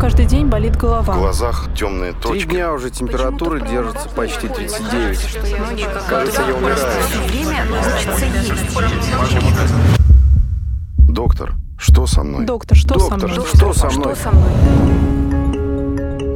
каждый день болит голова. В глазах темные Три точки. дня уже температура держится почти 39. Кажется, я умираю. Доктор, что со мной? Доктор, что со Доктор, мной? что со мной?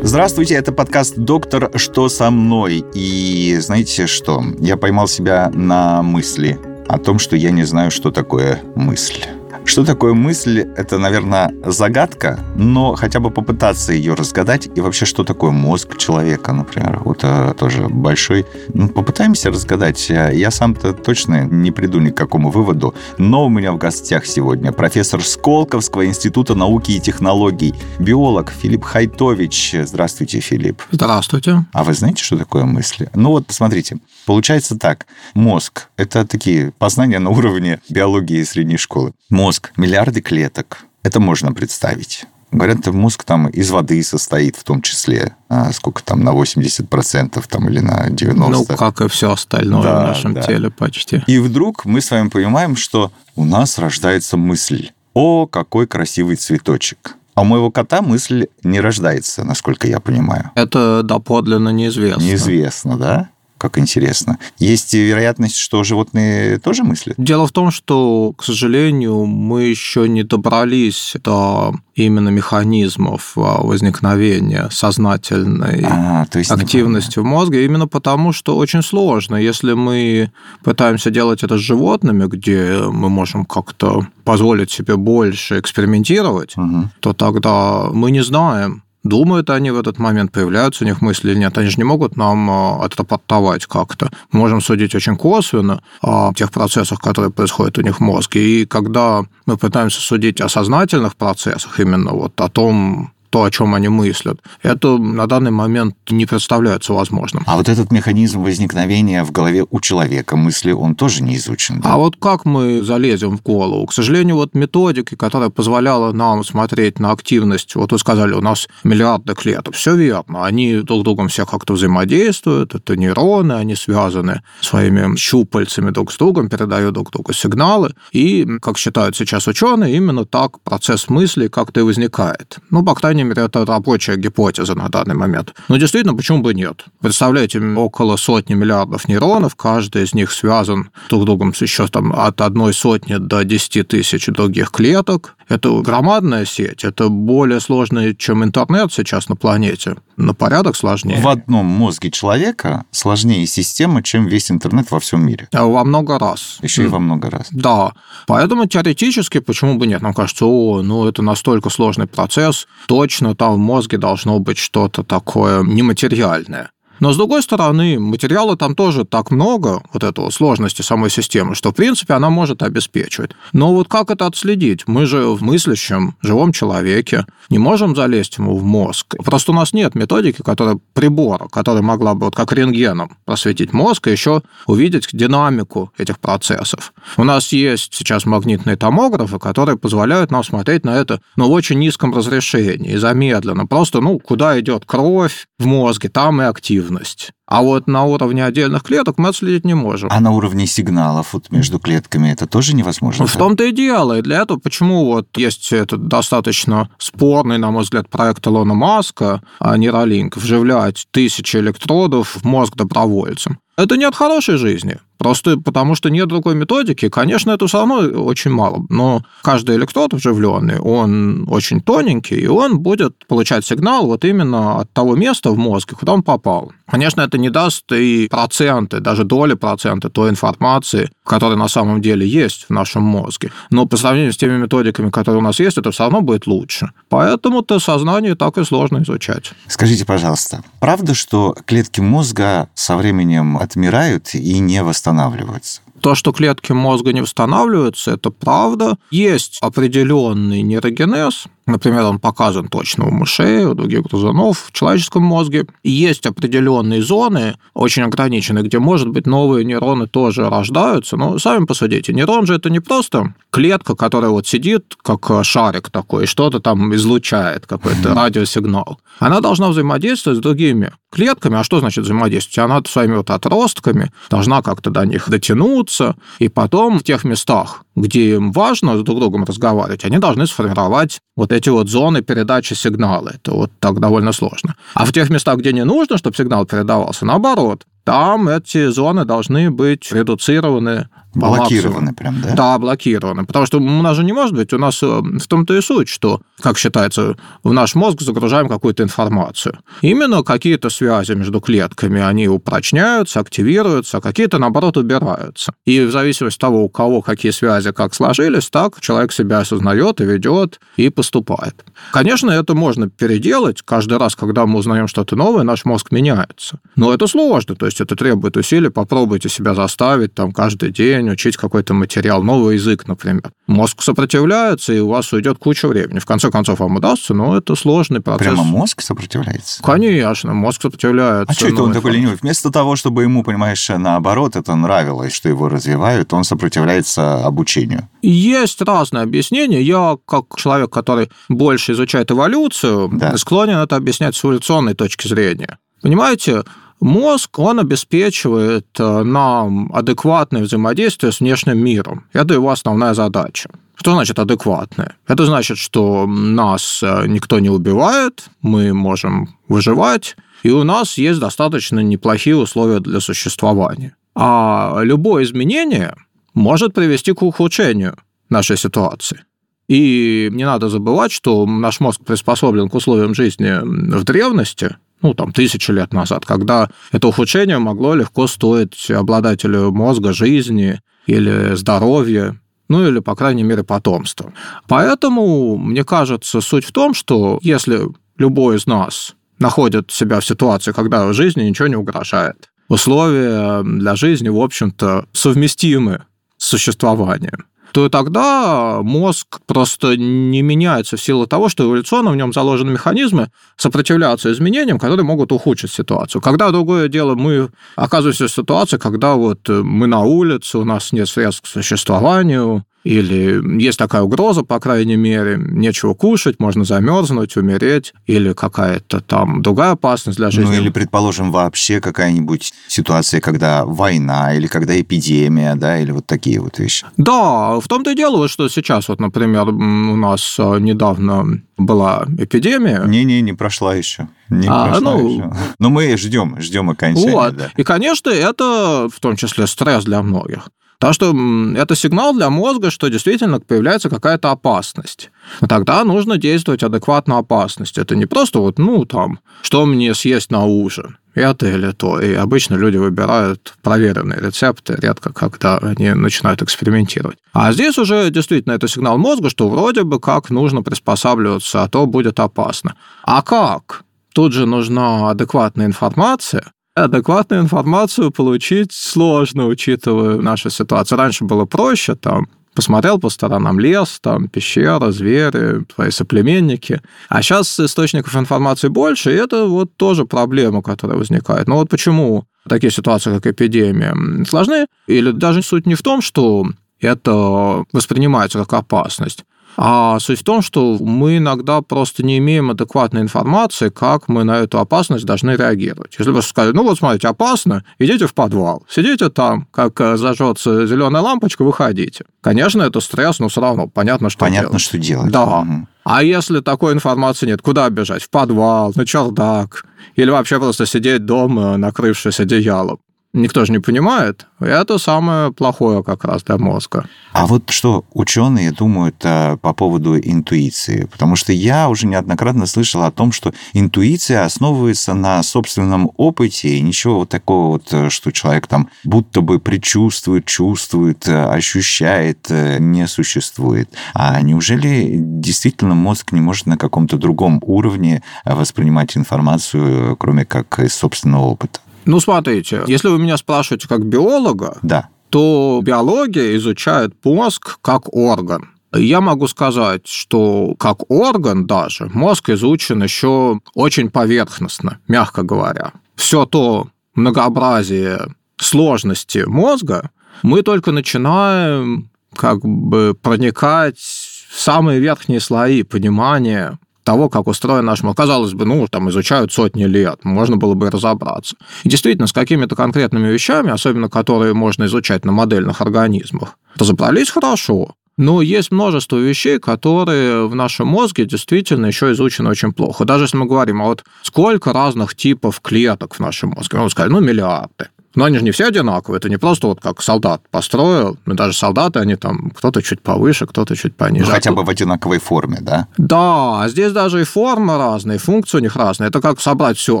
Здравствуйте, это подкаст «Доктор, что со мной?» И знаете что? Я поймал себя на мысли о том, что я не знаю, что такое мысль. Что такое мысль? Это, наверное, загадка, но хотя бы попытаться ее разгадать. И вообще, что такое мозг человека, например? Вот это тоже большой... Ну, попытаемся разгадать. Я сам-то точно не приду ни к какому выводу. Но у меня в гостях сегодня профессор Сколковского института науки и технологий, биолог Филипп Хайтович. Здравствуйте, Филипп. Здравствуйте. А вы знаете, что такое мысли? Ну вот, смотрите, получается так. Мозг – это такие познания на уровне биологии средней школы. Мозг – миллиарды клеток. Это можно представить. Говорят, мозг там из воды состоит в том числе. А сколько там, на 80% там, или на 90%? Ну, как и все остальное Да, в нашем да. теле почти. И вдруг мы с вами понимаем, что у нас рождается мысль. О, какой красивый цветочек. А у моего кота мысль не рождается, насколько я понимаю. Это доподлинно неизвестно. Неизвестно, да? Как интересно. Есть вероятность, что животные тоже мыслят? Дело в том, что, к сожалению, мы еще не добрались до именно механизмов а, возникновения сознательной А, то есть активности в мозге, именно потому, что очень сложно. Если мы пытаемся делать это с животными, где мы можем как-то позволить себе больше экспериментировать, Мгм. то тогда мы не знаем, думают они в этот момент, появляются у них мысли или нет. Они же не могут нам а, отрапортовать как-то. Мы можем судить очень косвенно о тех процессах, которые происходят у них в мозге. И когда мы пытаемся судить о сознательных процессах, именно вот о том, то, о чем они мыслят, это на данный момент не представляется возможным. А вот этот механизм возникновения в голове у человека мысли, он тоже не изучен. да? А вот как мы залезем в голову? К сожалению, вот методики, которая позволяла нам смотреть на активность, вот вы сказали, у нас миллиарды клеток, все верно, они друг с другом все как-то взаимодействуют, это нейроны, они связаны своими щупальцами друг с другом, передают друг другу сигналы, и, как считают сейчас ученые, именно так процесс мысли как-то и возникает. Ну, по крайней мере, это рабочая гипотеза на данный момент. Но действительно, почему бы нет? Представляете, около сотни миллиардов нейронов, каждый из них связан друг с другом с еще там от одной сотни до 10 тысяч других клеток. Это громадная сеть, это более сложная, чем интернет сейчас на планете, на порядок сложнее. В одном мозге человека сложнее система, чем весь интернет во всем мире. А Во много раз. Еще и во много раз. Да, поэтому теоретически, почему бы нет? Нам кажется, о, ну это настолько сложный процесс, точно там в мозге должно быть что-то такое нематериальное. Но, с другой стороны, материала там тоже так много, вот этого сложности самой системы, что, в принципе, она может обеспечивать. Но вот как это отследить? Мы же в мыслящем, живом человеке не можем залезть ему в мозг. Просто у нас нет методики, которая прибора, которая могла бы вот как рентгеном просветить мозг и еще увидеть динамику этих процессов. У нас есть сейчас магнитные томографы, которые позволяют нам смотреть на это ну, в очень низком разрешении замедленно. Просто, ну, куда идет кровь в мозге, там и активность. А вот на уровне отдельных клеток мы отследить не можем. А на уровне сигналов вот между клетками это тоже невозможно? В да? том-то и дело. И для этого почему вот есть этот достаточно спорный, на мой взгляд, проект Илона Маска, а Нейролинк, вживлять тысячи электродов в мозг добровольцам. Это не от хорошей жизни. Просто потому, что нет другой методики. Конечно, это все равно очень мало. Но каждый электрод вживленный, он очень тоненький, и он будет получать сигнал вот именно от того места в мозге, куда он попал. Конечно, это не даст и проценты, даже доли процента той информации, которая на самом деле есть в нашем мозге. Но по сравнению с теми методиками, которые у нас есть, это все равно будет лучше. Поэтому-то сознание так и сложно изучать. Скажите, пожалуйста, правда, что клетки мозга со временем отмирают и не восстанавливаются? То, что клетки мозга не восстанавливаются, это правда. Есть определенный нейрогенез, например, он показан точно у мышей, у других грызунов в человеческом мозге. И есть определенные зоны, очень ограниченные, где, может быть, новые нейроны тоже рождаются. Но сами посудите, нейрон же это не просто клетка, которая вот сидит, как шарик такой, что-то там излучает, какой-то радиосигнал. Она должна взаимодействовать с другими клетками. А что значит взаимодействовать? Она своими вот отростками должна как-то до них дотянуться, общаются, и потом в тех местах, где им важно с друг другом разговаривать, они должны сформировать вот эти вот зоны передачи сигнала. Это вот так довольно сложно. А в тех местах, где не нужно, чтобы сигнал передавался, наоборот, там эти зоны должны быть редуцированы Блокированы прям, да? Да, блокированы. Потому что у нас же не может быть, у нас э, в том-то и суть, что, как считается, в наш мозг загружаем какую-то информацию. Именно какие-то связи между клетками, они упрочняются, активируются, а какие-то, наоборот, убираются. И в зависимости от того, у кого какие связи как сложились, так человек себя осознает и ведет, и поступает. Конечно, это можно переделать. Каждый раз, когда мы узнаем что-то новое, наш мозг меняется. Но это сложно, то есть это требует усилий. Попробуйте себя заставить там каждый день день учить какой-то материал, новый язык, например. Мозг сопротивляется, и у вас уйдет куча времени. В конце концов, вам удастся, но это сложный процесс. Прямо мозг сопротивляется? Конечно, мозг сопротивляется. А что это он такой ленивый? Вместо того, чтобы ему, понимаешь, наоборот, это нравилось, что его развивают, он сопротивляется обучению. Есть разные объяснения. Я, как человек, который больше изучает эволюцию, да. склонен это объяснять с эволюционной точки зрения. Понимаете, Мозг, он обеспечивает э, нам адекватное взаимодействие с внешним миром. Это его основная задача. Что значит адекватное? Это значит, что нас э, никто не убивает, мы можем выживать, и у нас есть достаточно неплохие условия для существования. А любое изменение может привести к ухудшению нашей ситуации. И не надо забывать, что наш мозг приспособлен к условиям жизни в древности, ну, там, тысячи лет назад, когда это ухудшение могло легко стоить обладателю мозга жизни или здоровья, ну или, по крайней мере, потомства. Поэтому, мне кажется, суть в том, что если любой из нас находит себя в ситуации, когда жизни ничего не угрожает, условия для жизни, в общем-то, совместимы с существованием, то тогда мозг просто не меняется в силу того, что эволюционно в нем заложены механизмы сопротивляться изменениям, которые могут ухудшить ситуацию. Когда другое дело, мы оказываемся в ситуации, когда вот мы на улице, у нас нет средств к существованию, или есть такая угроза, по крайней мере, нечего кушать, можно замерзнуть, умереть, или какая-то там другая опасность для жизни. Ну или, предположим, вообще какая-нибудь ситуация, когда война, или когда эпидемия, да, или вот такие вот вещи. Да, в том-то и дело, что сейчас, вот, например, у нас э, недавно была эпидемия. Не-не, не прошла еще. Не а, прошла ну, еще. Но мы ждем, ждем окончания. Вот. Да. И, конечно, это в том числе стресс для многих. Так что это сигнал для мозга, что действительно появляется какая-то опасность. Но тогда нужно действовать адекватно опасности. Это не просто вот, ну, там, что мне съесть на ужин, это или то. И обычно люди выбирают проверенные рецепты, редко когда они начинают экспериментировать. А здесь уже действительно это сигнал мозга, что вроде бы как нужно приспосабливаться, а то будет опасно. А как? Тут же нужна адекватная информация, адекватную информацию получить сложно, учитывая нашу ситуацию. Раньше было проще, там, посмотрел по сторонам лес, там, пещера, звери, твои соплеменники. А сейчас источников информации больше, и это вот тоже проблема, которая возникает. Но вот почему такие ситуации, как эпидемия, сложны? Или даже суть не в том, что это воспринимается как опасность, а суть в том, что мы иногда просто не имеем адекватной информации, как мы на эту опасность должны реагировать. Если бы сказали, ну вот смотрите, опасно, идите в подвал, сидите там, как э, зажжется зеленая лампочка, выходите. Конечно, это стресс, но все равно понятно, что понятно, делать. что делать. Да. Угу. А если такой информации нет, куда бежать? В подвал, на чердак? Или вообще просто сидеть дома, накрывшись одеялом? Никто же не понимает. Это самое плохое как раз для мозга. А вот что ученые думают а, по поводу интуиции? Потому что я уже неоднократно слышал о том, что интуиция основывается на собственном опыте, и ничего вот такого вот, э, что человек там будто бы предчувствует, чувствует, э, ощущает, не существует. А неужели действительно мозг не может на каком-то другом уровне воспринимать информацию, кроме как из собственного опыта? Ну, смотрите, если вы меня спрашиваете как биолога, да. то биология изучает мозг как орган. Я могу сказать, что как орган даже мозг изучен еще очень поверхностно, мягко говоря. Все то многообразие сложности мозга мы только начинаем как бы проникать в самые верхние слои понимания того, как устроен наш мозг. Казалось бы, ну, там изучают сотни лет, можно было бы разобраться. И действительно, с какими-то конкретными вещами, особенно которые можно изучать на модельных организмах, разобрались хорошо. Но есть множество вещей, которые в нашем мозге действительно еще изучены очень плохо. Даже если мы говорим, а вот сколько разных типов клеток в нашем мозге? Ну, сказали, ну, миллиарды. Но они же не все одинаковые, это не просто вот как солдат построил, но даже солдаты, они там, кто-то чуть повыше, кто-то чуть пониже. Ну, хотя бы в одинаковой форме, да? Да, а здесь даже и форма разная, и функции у них разные. Это как собрать всю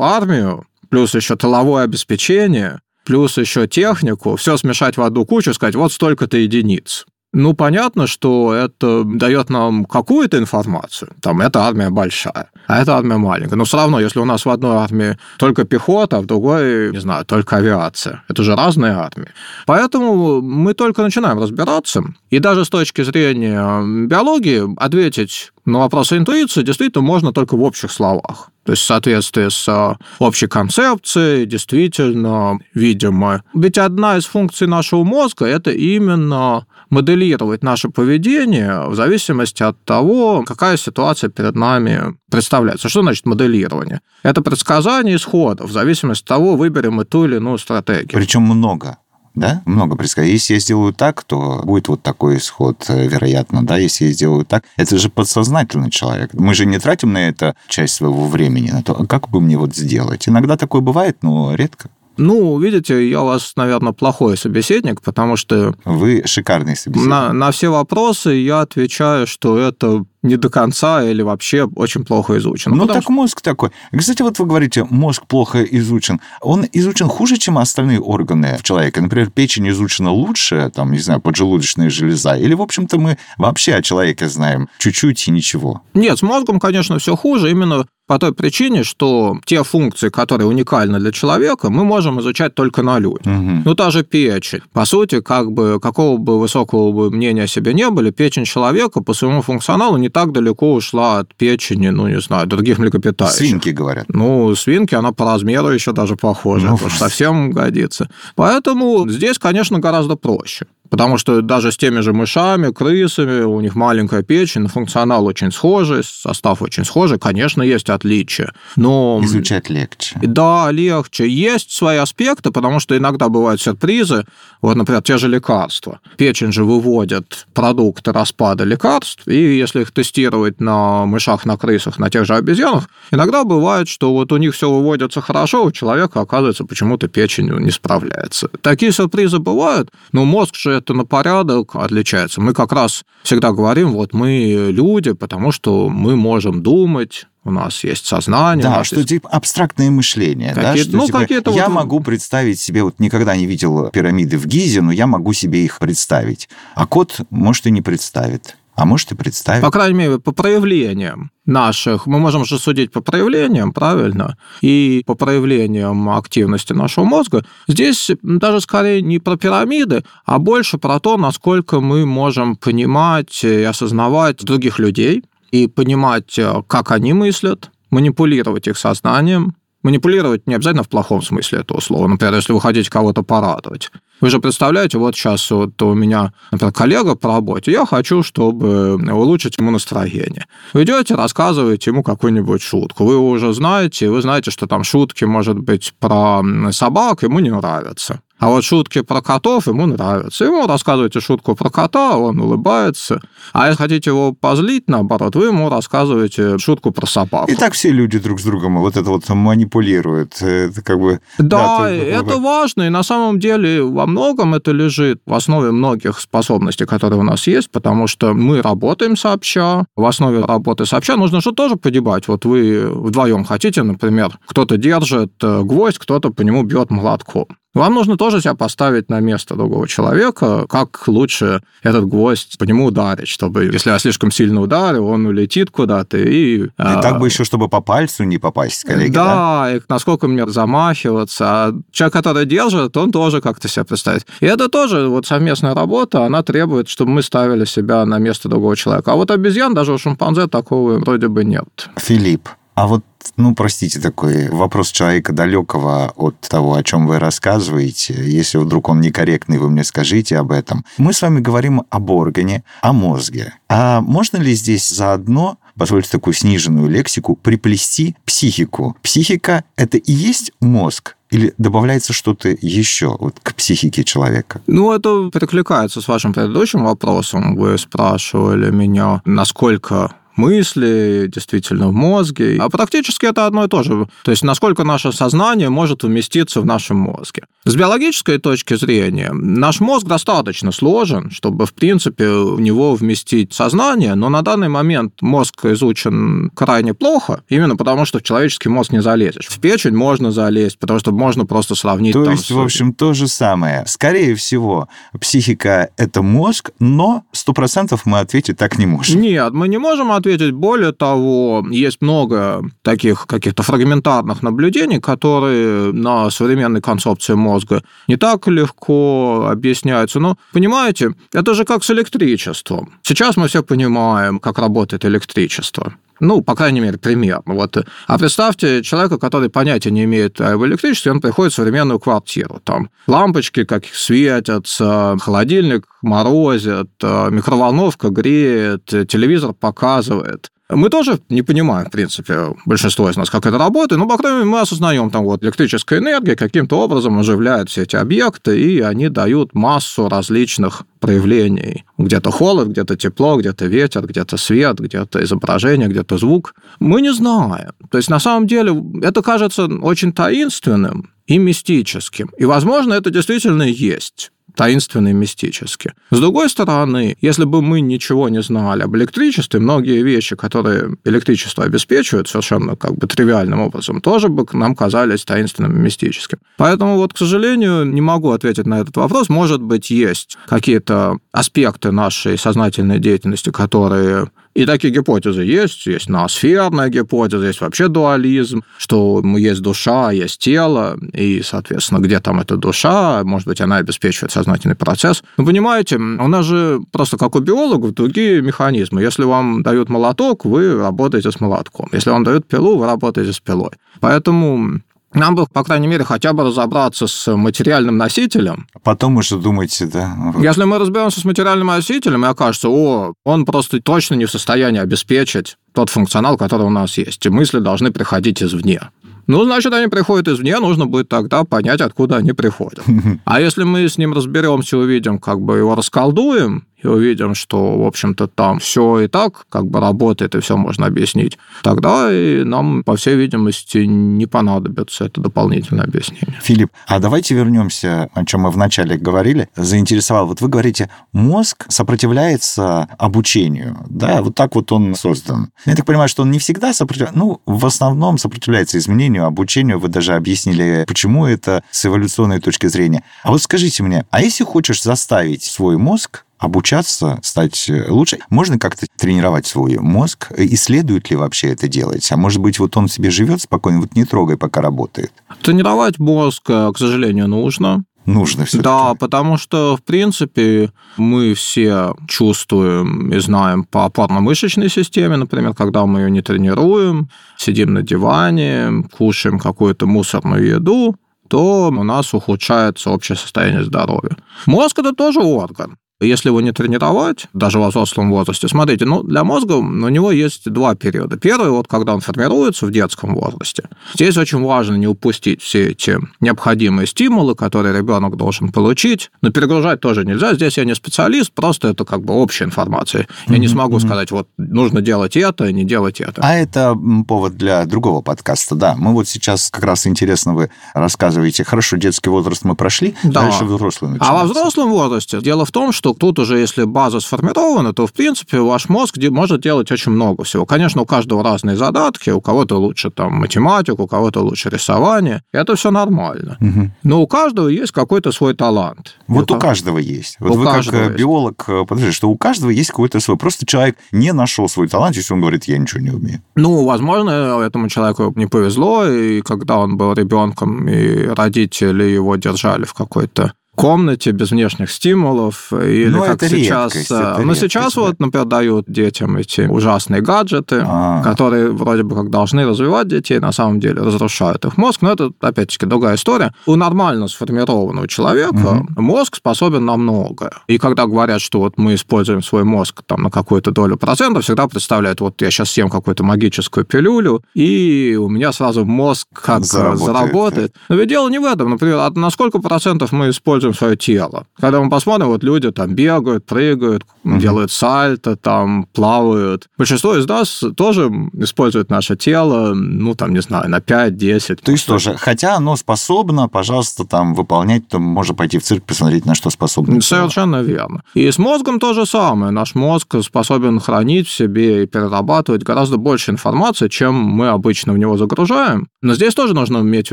армию, плюс еще тыловое обеспечение, плюс еще технику, все смешать в одну кучу, сказать, вот столько-то единиц. Ну, понятно, что это дает нам какую-то информацию. Там, эта армия большая, а эта армия маленькая. Но все равно, если у нас в одной армии только пехота, а в другой, не знаю, только авиация, это же разные армии. Поэтому мы только начинаем разбираться. И даже с точки зрения биологии ответить на вопрос интуиции действительно можно только в общих словах. То есть в соответствии с общей концепцией действительно видимо. Ведь одна из функций нашего мозга – это именно моделировать наше поведение в зависимости от того, какая ситуация перед нами представляется. Что значит моделирование? Это предсказание исхода в зависимости от того, выберем мы ту или иную стратегию. Причем много да, много предсказаний. Если я сделаю так, то будет вот такой исход, э, вероятно, да, если я сделаю так. Это же подсознательный человек. Мы же не тратим на это часть своего времени, на то, а как бы мне вот сделать. Иногда такое бывает, но редко. Ну, видите, я у вас, наверное, плохой собеседник, потому что... Вы шикарный собеседник. На, на все вопросы я отвечаю, что это не до конца или вообще очень плохо изучен. Ну, так что... мозг такой. Кстати, вот вы говорите, мозг плохо изучен. Он изучен хуже, чем остальные органы в человеке. Например, печень изучена лучше, там, не знаю, поджелудочная железа. Или, в общем-то, мы вообще о человеке знаем чуть-чуть и ничего. Нет, с мозгом, конечно, все хуже. Именно по той причине, что те функции, которые уникальны для человека, мы можем изучать только на людях. Угу. Ну, та же печень. По сути, как бы, какого бы высокого бы мнения о себе не были, печень человека по своему функционалу не так далеко ушла от печени, ну, не знаю, других млекопитающих. Свинки, говорят. Ну, свинки, она по размеру еще даже похожа, ну, совсем годится. Поэтому здесь, конечно, гораздо проще. Потому что даже с теми же мышами, крысами, у них маленькая печень, функционал очень схожий, состав очень схожий, конечно, есть отличия. Но... Изучать легче. Да, легче. Есть свои аспекты, потому что иногда бывают сюрпризы. Вот, например, те же лекарства. Печень же выводит продукты распада лекарств, и если их тестировать на мышах, на крысах, на тех же обезьянах, иногда бывает, что вот у них все выводится хорошо, у человека, оказывается, почему-то печень не справляется. Такие сюрпризы бывают, но мозг же это на порядок отличается. Мы как раз всегда говорим, вот мы люди, потому что мы можем думать, у нас есть сознание. Да, что есть... типа абстрактное мышление. Какие, да, что, ну, типа, какие-то я вот... могу представить себе, вот никогда не видел пирамиды в Гизе, но я могу себе их представить. А кот, может, и не представит. А может и представить. По крайней мере, по проявлениям наших. Мы можем же судить по проявлениям, правильно? И по проявлениям активности нашего мозга. Здесь даже скорее не про пирамиды, а больше про то, насколько мы можем понимать и осознавать других людей и понимать, как они мыслят, манипулировать их сознанием, Манипулировать не обязательно в плохом смысле этого слова. Например, если вы хотите кого-то порадовать. Вы же представляете, вот сейчас вот у меня, например, коллега по работе, я хочу, чтобы улучшить ему настроение. Вы идете, рассказываете ему какую-нибудь шутку. Вы уже знаете, вы знаете, что там шутки, может быть, про собак ему не нравятся. А вот шутки про котов ему нравятся. Ему рассказываете шутку про кота, он улыбается. А если хотите его позлить, наоборот, вы ему рассказываете шутку про собаку. И так все люди друг с другом вот это вот манипулируют. Это как бы... Да, да это важно. И на самом деле во многом это лежит в основе многих способностей, которые у нас есть, потому что мы работаем сообща. В основе работы сообща нужно же тоже погибать. Вот вы вдвоем хотите, например, кто-то держит э, гвоздь, кто-то по нему бьет молотком. Вам нужно тоже себя поставить на место другого человека, как лучше этот гвоздь по нему ударить, чтобы, если я слишком сильно ударю, он улетит куда-то и... И а... так бы еще, чтобы по пальцу не попасть, коллеги, да? Да, и насколько мне замахиваться. А человек, который держит, он тоже как-то себя представит. И это тоже вот совместная работа, она требует, чтобы мы ставили себя на место другого человека. А вот обезьян, даже у шимпанзе такого вроде бы нет. Филипп, а вот ну, простите, такой вопрос человека далекого от того, о чем вы рассказываете. Если вдруг он некорректный, вы мне скажите об этом. Мы с вами говорим об органе, о мозге. А можно ли здесь заодно позвольте такую сниженную лексику, приплести психику. Психика – это и есть мозг, или добавляется что-то еще вот, к психике человека? Ну, это перекликается с вашим предыдущим вопросом. Вы спрашивали меня, насколько мысли, действительно в мозге. А практически это одно и то же. То есть насколько наше сознание может уместиться в нашем мозге. С биологической точки зрения, наш мозг достаточно сложен, чтобы, в принципе, в него вместить сознание, но на данный момент мозг изучен крайне плохо, именно потому что в человеческий мозг не залезешь. В печень можно залезть, потому что можно просто сравнить. То там есть, с- в общем, то же самое. Скорее всего, психика – это мозг, но сто процентов мы ответить так не можем. Нет, мы не можем ответить. Более того, есть много таких каких-то фрагментарных наблюдений, которые на современной концепции мозга не так легко объясняются. Но, понимаете, это же как с электричеством. Сейчас мы все понимаем, как работает электричество. Ну, по крайней мере, примерно. Вот. А представьте человека, который понятия не имеет об электричестве, он приходит в современную квартиру. Там лампочки как светятся, холодильник морозит, э, микроволновка греет, телевизор показывает. Мы тоже не понимаем, в принципе, большинство из нас, как это работает, но, по крайней мере, мы осознаем, там вот электрическая энергия каким-то образом оживляет все эти объекты, и они дают массу различных проявлений. Где-то холод, где-то тепло, где-то ветер, где-то свет, где-то изображение, где-то звук. Мы не знаем. То есть, на самом деле, это кажется очень таинственным и мистическим. И, возможно, это действительно есть таинственно и мистически. С другой стороны, если бы мы ничего не знали об электричестве, многие вещи, которые электричество обеспечивают совершенно как бы тривиальным образом, тоже бы нам казались таинственным и мистическим. Поэтому вот, к сожалению, не могу ответить на этот вопрос. Может быть, есть какие-то аспекты нашей сознательной деятельности, которые и такие гипотезы есть. Есть ноосферная гипотеза, есть вообще дуализм, что есть душа, есть тело, и, соответственно, где там эта душа, может быть, она обеспечивает сознательный процесс. Но понимаете, у нас же просто как у биологов другие механизмы. Если вам дают молоток, вы работаете с молотком. Если вам дают пилу, вы работаете с пилой. Поэтому нам бы, по крайней мере, хотя бы разобраться с материальным носителем. Потом уже думаете, да. Если мы разберемся с материальным носителем, и окажется, о, он просто точно не в состоянии обеспечить тот функционал, который у нас есть, и мысли должны приходить извне. Ну, значит, они приходят извне, нужно будет тогда понять, откуда они приходят. А если мы с ним разберемся, увидим, как бы его расколдуем, и увидим, что, в общем-то, там все и так как бы работает, и все можно объяснить, тогда и нам, по всей видимости, не понадобится это дополнительное объяснение. Филипп, а давайте вернемся, о чем мы вначале говорили. Заинтересовал. Вот вы говорите, мозг сопротивляется обучению. Да, вот так вот он создан. Я так понимаю, что он не всегда сопротивляется, ну, в основном сопротивляется изменению, обучению. Вы даже объяснили, почему это с эволюционной точки зрения. А вот скажите мне, а если хочешь заставить свой мозг обучаться, стать лучше. Можно как-то тренировать свой мозг? И следует ли вообще это делать? А может быть, вот он себе живет спокойно, вот не трогай, пока работает? Тренировать мозг, э, к сожалению, нужно. Нужно все Да, потому что, в принципе, мы все чувствуем и знаем по опорно-мышечной системе, например, когда мы ее не тренируем, сидим на диване, кушаем какую-то мусорную еду, то у нас ухудшается общее состояние здоровья. Мозг – это тоже орган. Если его не тренировать, даже в взрослом возрасте, смотрите, ну, для мозга у него есть два периода. Первый, вот когда он формируется в детском возрасте. Здесь очень важно не упустить все эти необходимые стимулы, которые ребенок должен получить. Но перегружать тоже нельзя. Здесь я не специалист, просто это как бы общая информация. Я не смогу сказать, вот нужно делать это, не делать это. А это повод для другого подкаста, да. Мы вот сейчас как раз интересно вы рассказываете. Хорошо, детский возраст мы прошли, Да. дальше взрослый А во начинается. взрослом возрасте дело в том, что тут уже, если база сформирована, то, в принципе, ваш мозг может делать очень много всего. Конечно, у каждого разные задатки, у кого-то лучше там математику, у кого-то лучше рисование. Это все нормально. Мгм. Но у каждого есть какой-то свой талант. Вот Это- у каждого есть. Вот У вы как каждого э, есть. биолог, э, подожди, что у каждого есть какой-то свой. Просто человек не нашел свой талант, если он говорит, я ничего не умею. Ну, возможно, этому человеку не повезло, и когда он был ребенком, и родители его держали в какой-то комнате без внешних стимулов или Ну, как сейчас, редкость, э, это ну редкость, сейчас да. вот, например, дают детям эти ужасные гаджеты, А. которые вроде бы как должны развивать детей, на самом деле разрушают их мозг, но это опять-таки другая история. У нормально сформированного человека Мгм. мозг способен на многое. И когда говорят, что вот мы используем свой мозг там на какую-то долю процентов, всегда представляют, вот я сейчас съем какую-то магическую пилюлю, и у меня сразу мозг как Заработает, заработает. Но ведь дело не в этом. Например, а на сколько процентов мы используем свое тело? Когда мы посмотрим, вот люди там бегают, прыгают, Мгм. делают сальто, там плавают. Большинство из нас тоже использует наше тело, ну, там, не знаю, на 5-10. То есть тоже, хотя оно способно, пожалуйста, там выполнять, то можно пойти в цирк, посмотреть, на что способно. Совершенно верно. И с мозгом то же самое. Наш мозг способен хранить в себе и перерабатывать гораздо больше информации, чем мы обычно в него загружаем. Но здесь тоже нужно иметь в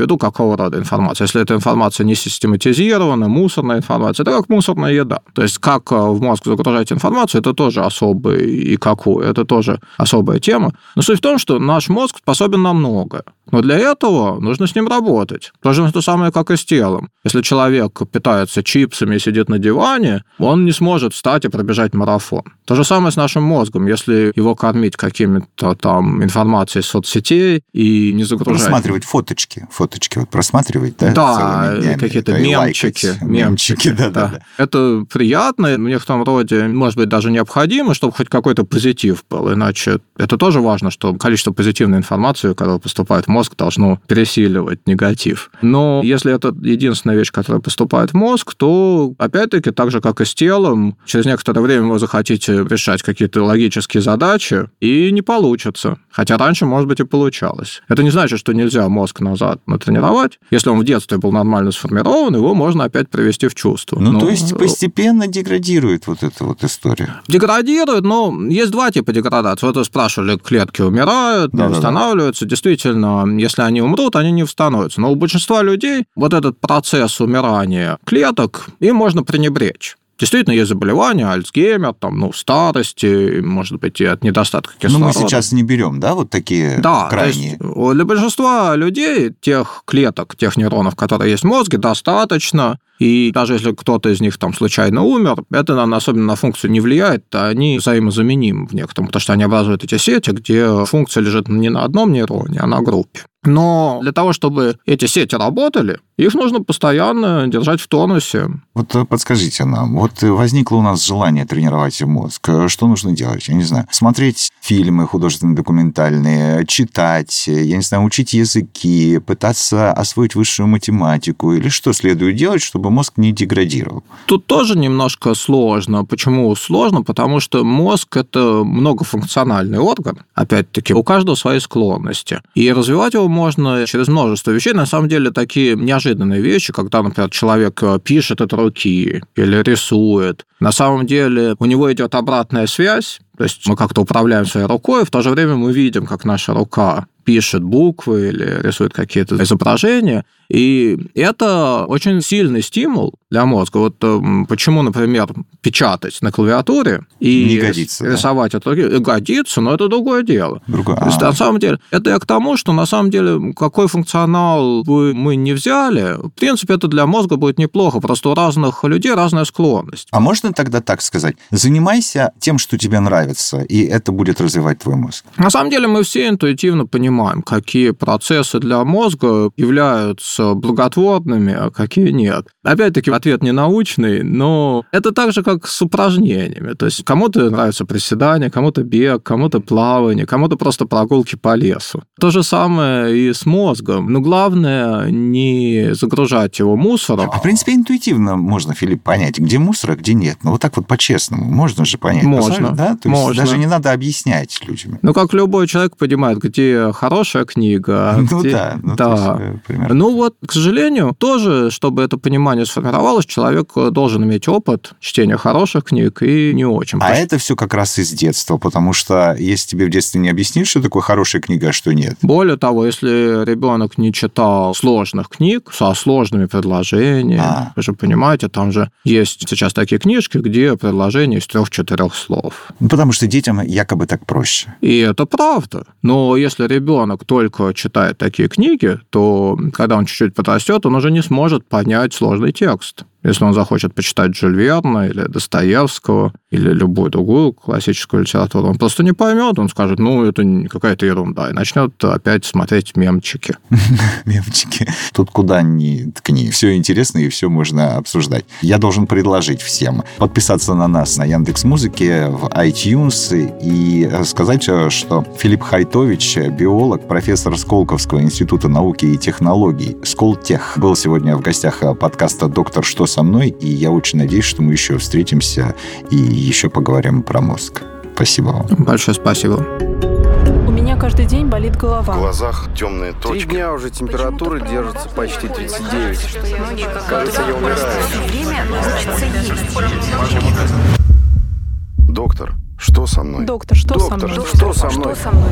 виду, какого рода информация. Если эта информация не систематизирована, мусорная информация, это как мусорная еда. То есть как э, в мозг загружать информацию, это тоже особый и какую, это тоже особая тема. Но суть в том, что наш мозг способен на многое. Но для этого нужно с ним работать. То же то самое, как и с телом. Если человек питается чипсами и сидит на диване, он не сможет встать и пробежать марафон. То же самое с нашим мозгом. Если его кормить какими-то там информацией из соцсетей и не загружать... Просматривать фоточки, фоточки вот просматривать, да? Да, какие-то мемчики, лайкать. Мемчики, да, да, да. Это приятно, в некотором роде, может быть, даже необходимо, чтобы хоть какой-то позитив был, иначе это тоже важно, что количество позитивной информации, когда поступает в мозг, должно пересиливать негатив. Но если это единственная вещь, которая поступает в мозг, то, опять-таки, так же, как и с телом, через некоторое время вы захотите решать какие-то логические задачи, и не получится. Хотя раньше, может быть, и получалось. Это не значит, что нельзя мозг назад натренировать. Если он в детстве был нормально сформирован, его можно опять привести в чувство. Ну, Но, то есть постепенно деградирует вот эта вот история. Деградирует, но есть два типа деградации. Вот вы спрашивали, клетки умирают, не Да-да-да. восстанавливаются. Действительно, если они умрут, они не восстановятся. Но у большинства людей вот этот процесс умирания клеток, им можно пренебречь. Действительно, есть заболевания, Альцгеймер, там, ну, старости, может быть, и от недостатка Но кислорода. мы сейчас не берем, да, вот такие Да, крайние. есть э, для большинства людей тех клеток, тех нейронов, которые есть в мозге, достаточно. И даже если кто-то из них там случайно умер, это на, особенно на функцию не влияет, а они взаимозаменимы в некотором, потому что они образуют эти сети, где функция лежит не на одном нейроне, а на группе. Но для того, чтобы эти сети работали, их нужно постоянно держать в тонусе. Вот э, подскажите нам, вот э, возникло у нас желание тренировать мозг. Что нужно делать? Я не знаю. Смотреть фильмы художественные, документальные, читать, э, я не знаю, учить языки, пытаться освоить высшую математику или что следует делать, чтобы мозг не деградировал? Тут тоже немножко сложно. Почему сложно? Потому что мозг – это многофункциональный орган. Опять-таки, у каждого свои склонности. И развивать его можно через множество вещей. На самом деле, такие неожиданные вещи, когда, например, человек э, пишет от руки или рисует. На самом деле, у него идет обратная связь, то есть мы как-то управляем своей рукой, в то же время мы видим, как наша рука пишет буквы или рисует какие-то изображения. И это очень сильный стимул для мозга. Вот э, почему, например, печатать на клавиатуре и Не годится, да? рисовать от руки э, годится, но это другое дело. Другое. То есть, А, на самом деле, это я к тому, что на самом деле, какой функционал бы мы не взяли, в принципе, это для мозга будет неплохо. Просто у разных людей разная склонность. а можно тогда так сказать? Занимайся тем, что тебе нравится, и это будет развивать твой мозг. На самом деле мы все интуитивно понимаем, какие процессы для мозга являются благотворными, а какие нет. Опять-таки, ответ не научный, но это так же, как с упражнениями. То есть кому-то нравится приседание, кому-то бег, кому-то плавание, кому-то просто прогулки по лесу. То же самое и с мозгом. Но главное не загружать его мусором. А, в принципе, интуитивно можно, Филипп, понять, где мусор, а где нет. Ну, вот так вот по-честному. Можно же понять. Можно. Да? То есть Можно. даже не надо объяснять людям. Ну, как любой человек понимает, где хорошая книга, а Ну где- да, ну, да. есть, э, примерно. Ну вот, к сожалению, тоже, чтобы это понимание сформировалось, человек должен иметь опыт чтения хороших книг и не очень. А это все как раз из детства, потому что если тебе в детстве не объяснили, что такое хорошая книга, а что нет. Более того, если ребенок не читал сложных книг со сложными предложениями, А. вы же понимаете, там же есть сейчас такие книжки, где предложения из трех-четырех слов. Ну, потому что детям якобы так проще. И это правда. Но если ребенок только читает такие книги, то когда он чуть-чуть подрастет, он уже не сможет понять сложный текст. Если он захочет почитать Жюль Верна или Достоевского или любую другую классическую литературу, он просто не поймет, он скажет, ну, это какая-то ерунда, и начнет опять смотреть мемчики. Мемчики. Тут куда ни ткни. Все интересно и все можно обсуждать. Я должен предложить всем подписаться на нас на Яндекс Музыке, в iTunes и сказать, что Филипп Хайтович, биолог, профессор Сколковского института науки и технологий, Сколтех, был сегодня в гостях подкаста «Доктор, что со мной?» и я очень надеюсь, что мы еще встретимся и еще поговорим про мозг. Спасибо вам. Большое спасибо. У меня каждый день болит голова. В глазах темные Три точки. дня уже температура держится почти 39. Кажется, я умираю. Доктор, что со мной? Доктор, что со Доктор, мной? что со мной? Что со мной?